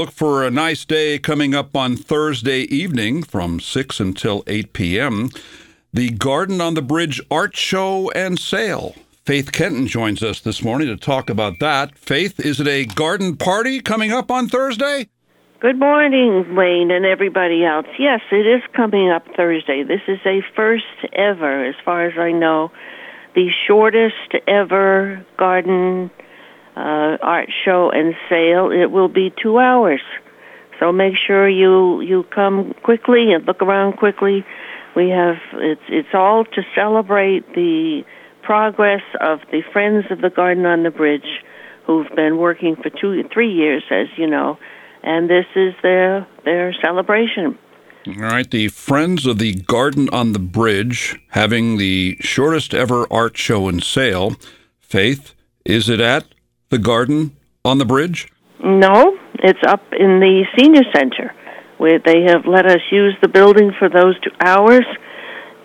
look for a nice day coming up on Thursday evening from 6 until 8 p.m. The Garden on the Bridge Art Show and Sale. Faith Kenton joins us this morning to talk about that. Faith, is it a garden party coming up on Thursday? Good morning, Wayne, and everybody else. Yes, it is coming up Thursday. This is a first ever, as far as I know, the shortest ever garden uh, art show and sale. It will be two hours, so make sure you you come quickly and look around quickly. We have it's it's all to celebrate the progress of the Friends of the Garden on the Bridge, who've been working for two three years, as you know and this is their their celebration. All right, the Friends of the Garden on the Bridge having the shortest ever art show and sale. Faith, is it at the Garden on the Bridge? No, it's up in the senior center where they have let us use the building for those two hours.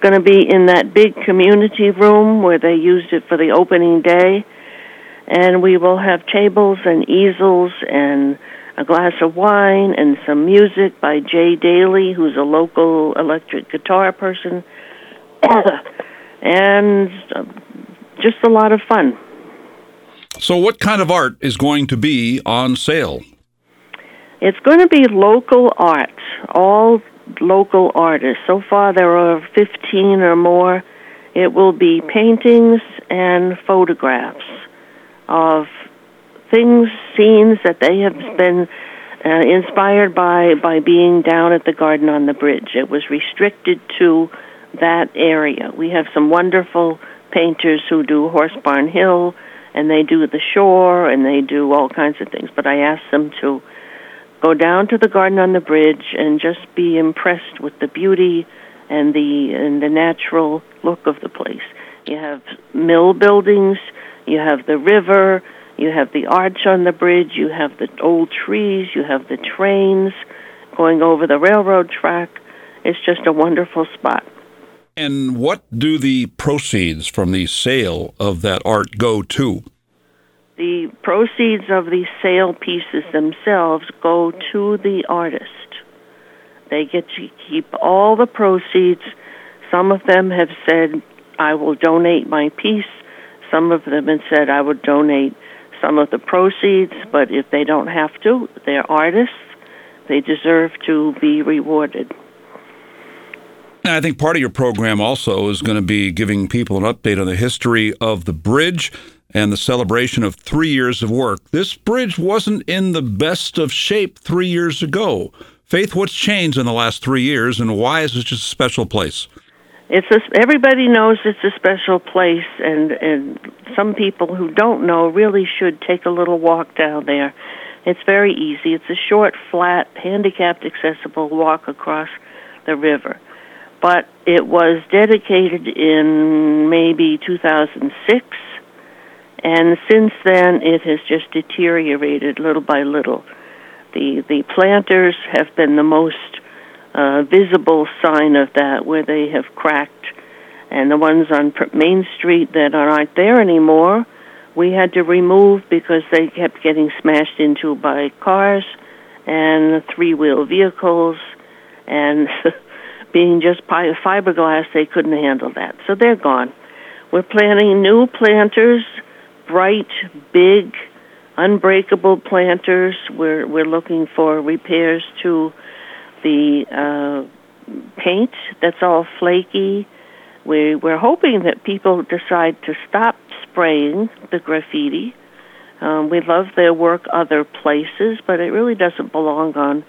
Going to be in that big community room where they used it for the opening day. And we will have tables and easels and a glass of wine and some music by Jay Daly, who's a local electric guitar person, and uh, just a lot of fun. So, what kind of art is going to be on sale? It's going to be local art, all local artists. So far, there are 15 or more. It will be paintings and photographs of things, scenes that they have been uh, inspired by by being down at the garden on the bridge. It was restricted to that area. We have some wonderful painters who do Horse Barn Hill, and they do the shore, and they do all kinds of things. But I asked them to go down to the garden on the bridge and just be impressed with the beauty and the and the natural look of the place. You have mill buildings, you have the river, you have the arch on the bridge, you have the old trees, you have the trains going over the railroad track. It's just a wonderful spot. And what do the proceeds from the sale of that art go to? The proceeds of the sale pieces themselves go to the artist. They get to keep all the proceeds. Some of them have said, I will donate my piece. Some of them have said, I would donate some of the proceeds, but if they don't have to, they're artists. They deserve to be rewarded. I think part of your program also is going to be giving people an update on the history of the bridge and the celebration of three years of work. This bridge wasn't in the best of shape three years ago. Faith, what's changed in the last three years, and why is it just a special place? It's a, everybody knows it's a special place, and and some people who don't know really should take a little walk down there. It's very easy. It's a short, flat, handicapped accessible walk across the river. But it was dedicated in maybe 2006, and since then it has just deteriorated little by little. The the planters have been the most uh, visible sign of that, where they have cracked. And the ones on Main Street that aren't there anymore, we had to remove because they kept getting smashed into by cars and three wheel vehicles, and being just fiberglass, they couldn't handle that. So they're gone. We're planting new planters, bright, big, unbreakable planters. We're we're looking for repairs to the uh, paint that's all flaky. We, we're hoping that people decide to stop spraying the graffiti. Um, we love their work other places, but it really doesn't belong on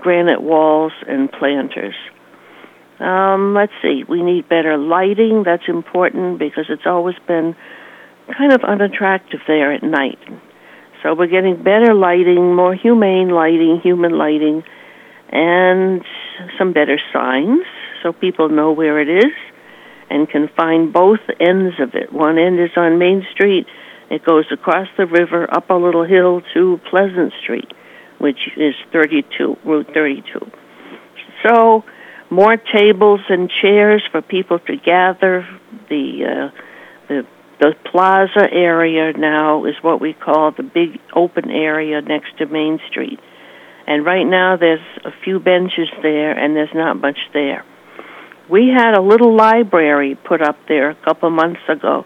granite walls and planters. Um, let's see, we need better lighting. That's important because it's always been kind of unattractive there at night. So we're getting better lighting, more humane lighting, human lighting, and some better signs so people know where it is and can find both ends of it. One end is on Main Street. It goes across the river up a little hill to Pleasant Street, which is 32, Route 32. So, more tables and chairs for people to gather. The uh, the the plaza area now is what we call the big open area next to Main Street And right now there's a few benches there and there's not much there. We had a little library put up there a couple months ago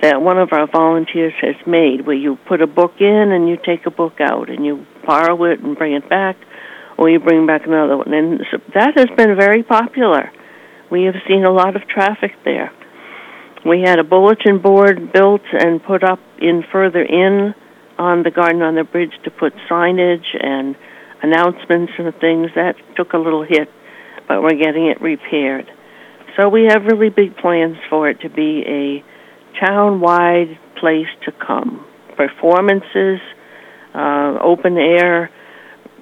that one of our volunteers has made where you put a book in and you take a book out and you borrow it and bring it back or you bring back another one. And that has been very popular. We have seen a lot of traffic there. We had a bulletin board built and put up in further in on the garden on the bridge to put signage and announcements and things. That took a little hit, but we're getting it repaired. So we have really big plans for it to be a town-wide place to come. Performances, uh, open air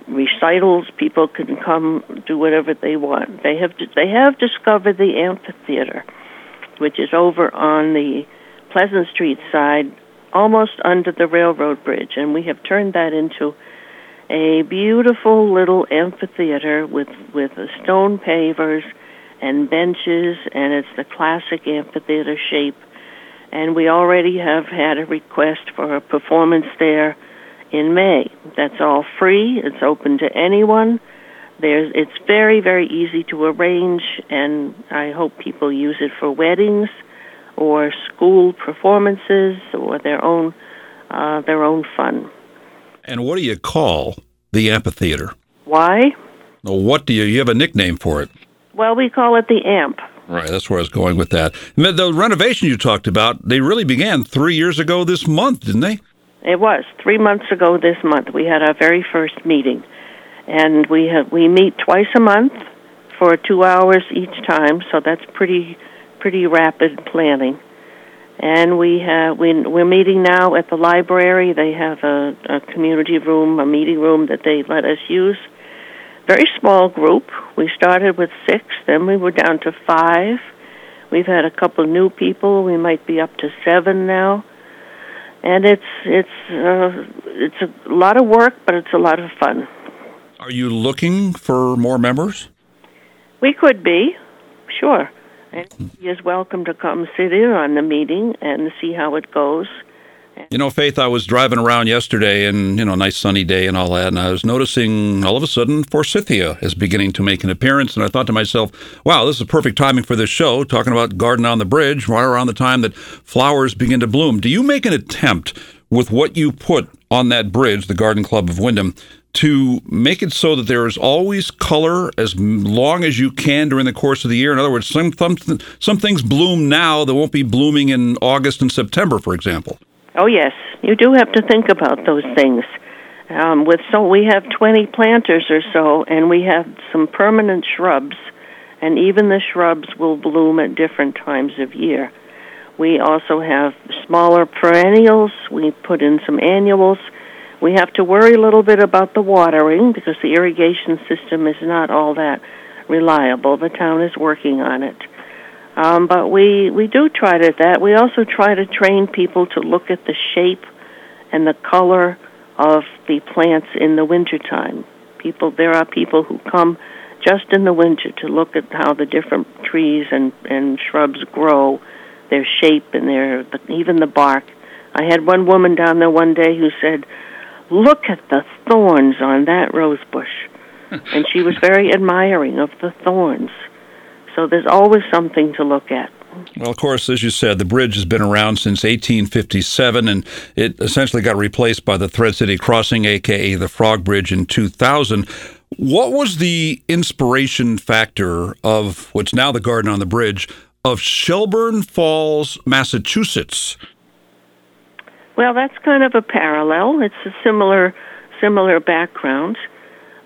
recitals. People can come do whatever they want. They have they have discovered the amphitheater, which is over on the Pleasant Street side, almost under the railroad bridge, and we have turned that into a beautiful little amphitheater with with stone pavers and benches, and it's the classic amphitheater shape. And we already have had a request for a performance there in May. That's all free. It's open to anyone. There's it's very very easy to arrange and I hope people use it for weddings or school performances or their own uh, their own fun. And what do you call the amphitheater? Why? What do you you have a nickname for it? Well, we call it the AMP. Right, that's where I was going with that. The renovation you talked about, they really began three years ago this month, didn't they? It was three months ago this month. We had our very first meeting, and we have we meet twice a month for two hours each time. So that's pretty pretty rapid planning. And we have we, we're meeting now at the library. They have a, a community room, a meeting room that they let us use. Very small group. We started with six, then we were down to five. We've had a couple new people. We might be up to seven now and it's it's uh, it's a lot of work, but it's a lot of fun. Are you looking for more members? We could be, sure. And he is welcome to come sit in on the meeting and see how it goes. You know, Faith, I was driving around yesterday and, you know, nice sunny day and all that, and I was noticing all of a sudden Forsythia is beginning to make an appearance. And I thought to myself, wow, this is perfect timing for this show, talking about Garden on the Bridge, right around the time that flowers begin to bloom. Do you make an attempt with what you put on that bridge, the Garden Club of Windham, to make it so that there is always color as long as you can during the course of the year. In other words, some some, some things bloom now that won't be blooming in August and September, for example. Oh yes, you do have to think about those things. Um, with so we have 20 planters or so, and we have some permanent shrubs, and even the shrubs will bloom at different times of year. We also have smaller perennials. We put in some annuals. We have to worry a little bit about the watering because the irrigation system is not all that reliable. The town is working on it. Um, but we, we do try to that. We also try to train people to look at the shape and the color of the plants in the wintertime. People, there are people who come just in the winter to look at how the different trees and, and shrubs grow, their shape and their even the bark. I had one woman down there one day who said, "Look at the thorns on that rose bush," and she was very admiring of the thorns. So there's always something to look at. Well, of course, as you said, the bridge has been around since 1857, and it essentially got replaced by the Thread City Crossing, aka the Frog Bridge, in 2000. What was the inspiration factor of what's now the Garden on the Bridge of Shelburne Falls, Massachusetts? Well, that's kind of a parallel. It's a similar similar background.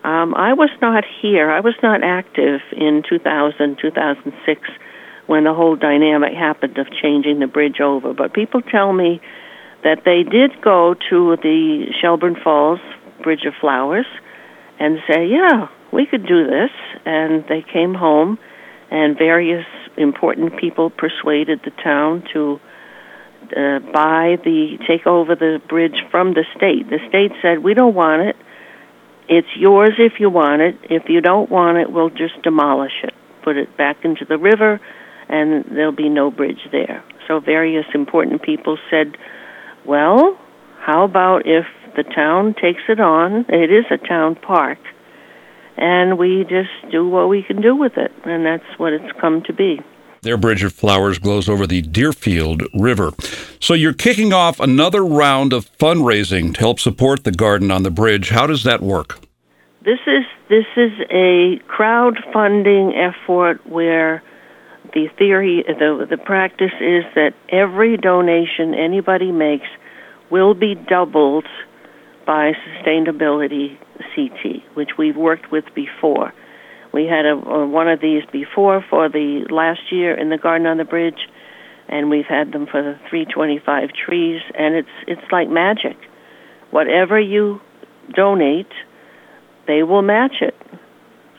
Um, I was not here. I was not active in 2000, 2006 when the whole dynamic happened of changing the bridge over. But people tell me that they did go to the Shelburne Falls Bridge of Flowers and say, yeah, we could do this. And they came home, and various important people persuaded the town to uh, buy the, take over the bridge from the state. The state said, we don't want it it's yours if you want it. If you don't want it, we'll just demolish it, put it back into the river, and there'll be no bridge there. So various important people said, well, how about if The town takes it on. It is a town park. And we just do what we can do with it, and that's what it's come to be. Their bridge of flowers glows over the Deerfield River. So you're kicking off another round of fundraising to help support the garden on the bridge. How does that work? This is this is a crowdfunding effort where the theory the the practice is that every donation anybody makes will be doubled by sustainability CT, which we've worked with before. We had a, a, one of these before for the last year in the garden on the bridge, and we've had them for the 325 trees, and it's it's like magic. Whatever you donate, they will match it.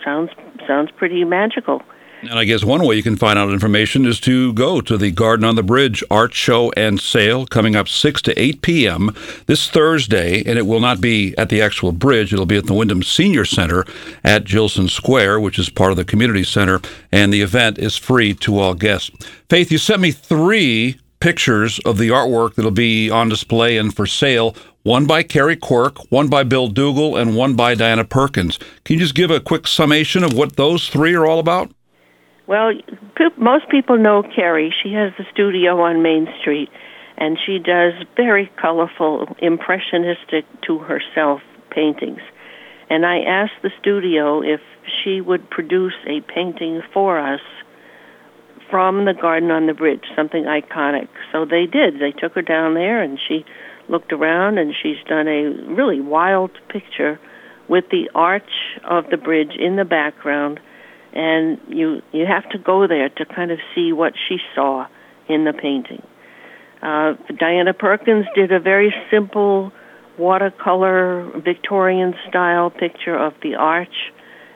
Sounds sounds pretty magical. And I guess one way you can find out information is to go to the Garden on the Bridge art show and sale coming up 6 to 8 p.m. this Thursday. And it will not be at the actual bridge, it'll be at the Windham Senior Center at Jillson Square, which is part of the community center. And the event is free to all guests. Faith, you sent me three pictures of the artwork that'll be on display and for sale. One by Carrie Quirk, one by Bill Dougal, and one by Diana Perkins. Can you just give a quick summation of what those three are all about? Well, most people know Carrie. She has the studio on Main Street, and she does very colorful, impressionistic to herself paintings. And I asked the studio if she would produce a painting for us from the garden on the bridge, something iconic. So they did. They took her down there, and she looked around, and she's done a really wild picture with the arch of the bridge in the background and you you have to go there to kind of see what she saw in the painting. Uh, Diana Perkins did a very simple watercolor Victorian style picture of the arch,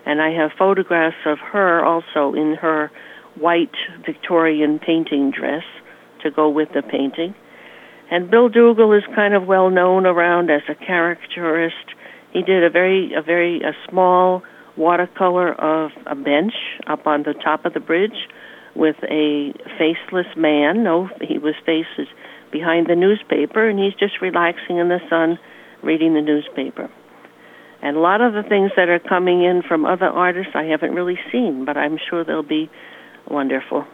and I have photographs of her also in her white Victorian painting dress to go with the painting. And Bill Dougal is kind of well known around as a caricaturist. He did a very a very a small watercolor of a bench up on the top of the bridge with a faceless man. No, he was faces behind the newspaper, and he's just relaxing in the sun, reading the newspaper. And a lot of the things that are coming in from other artists I haven't really seen, but I'm sure they'll be wonderful.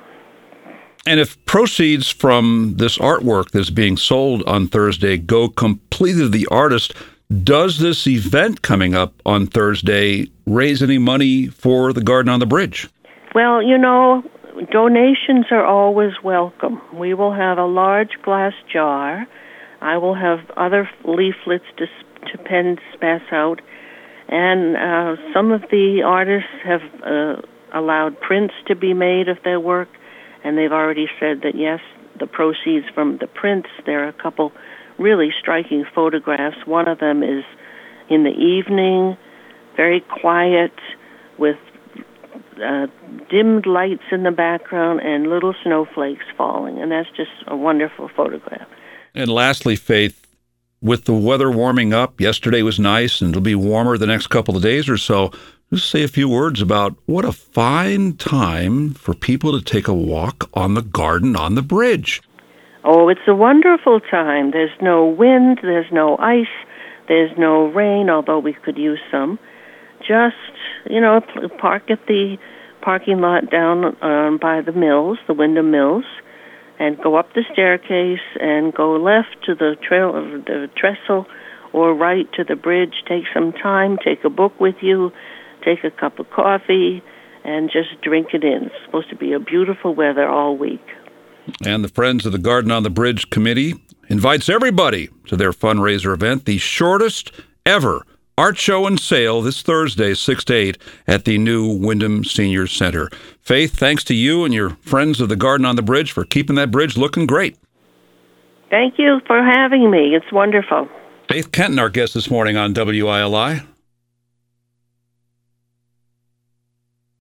And if proceeds from this artwork that's being sold on Thursday go completely to the artist, does this event coming up on Thursday raise any money for the Garden on the Bridge? Well, you know, donations are always welcome. We will have a large glass jar. I will have other leaflets to, to pen pass out, and uh, some of the artists have uh, allowed prints to be made of their work, and they've already said that yes, the proceeds from the prints. There are a couple really striking photographs. One of them is in the evening, very quiet, with uh, dimmed lights in the background and little snowflakes falling, and that's just a wonderful photograph. And lastly, Faith, with the weather warming up, yesterday was nice, and it'll be warmer the next couple of days or so. Just say a few words about what a fine time for people to take a walk on the garden on the bridge. Oh, it's a wonderful time. There's no wind, there's no ice, there's no rain, although we could use some. Just, you know, park at the parking lot down um, by the mills, the Windham Mills, and go up the staircase and go left to the trail of the trestle or right to the bridge. Take some time, take a book with you, take a cup of coffee, and just drink it in. It's supposed to be a beautiful weather all week. And the Friends of the Garden on the Bridge Committee invites everybody to their fundraiser event, the shortest ever art show and sale this Thursday, 6 to 8, at the new Windham Senior Center. Faith, thanks to you and your Friends of the Garden on the Bridge for keeping that bridge looking great. Thank you for having me. It's wonderful. Faith Kenton, our guest this morning on WILI.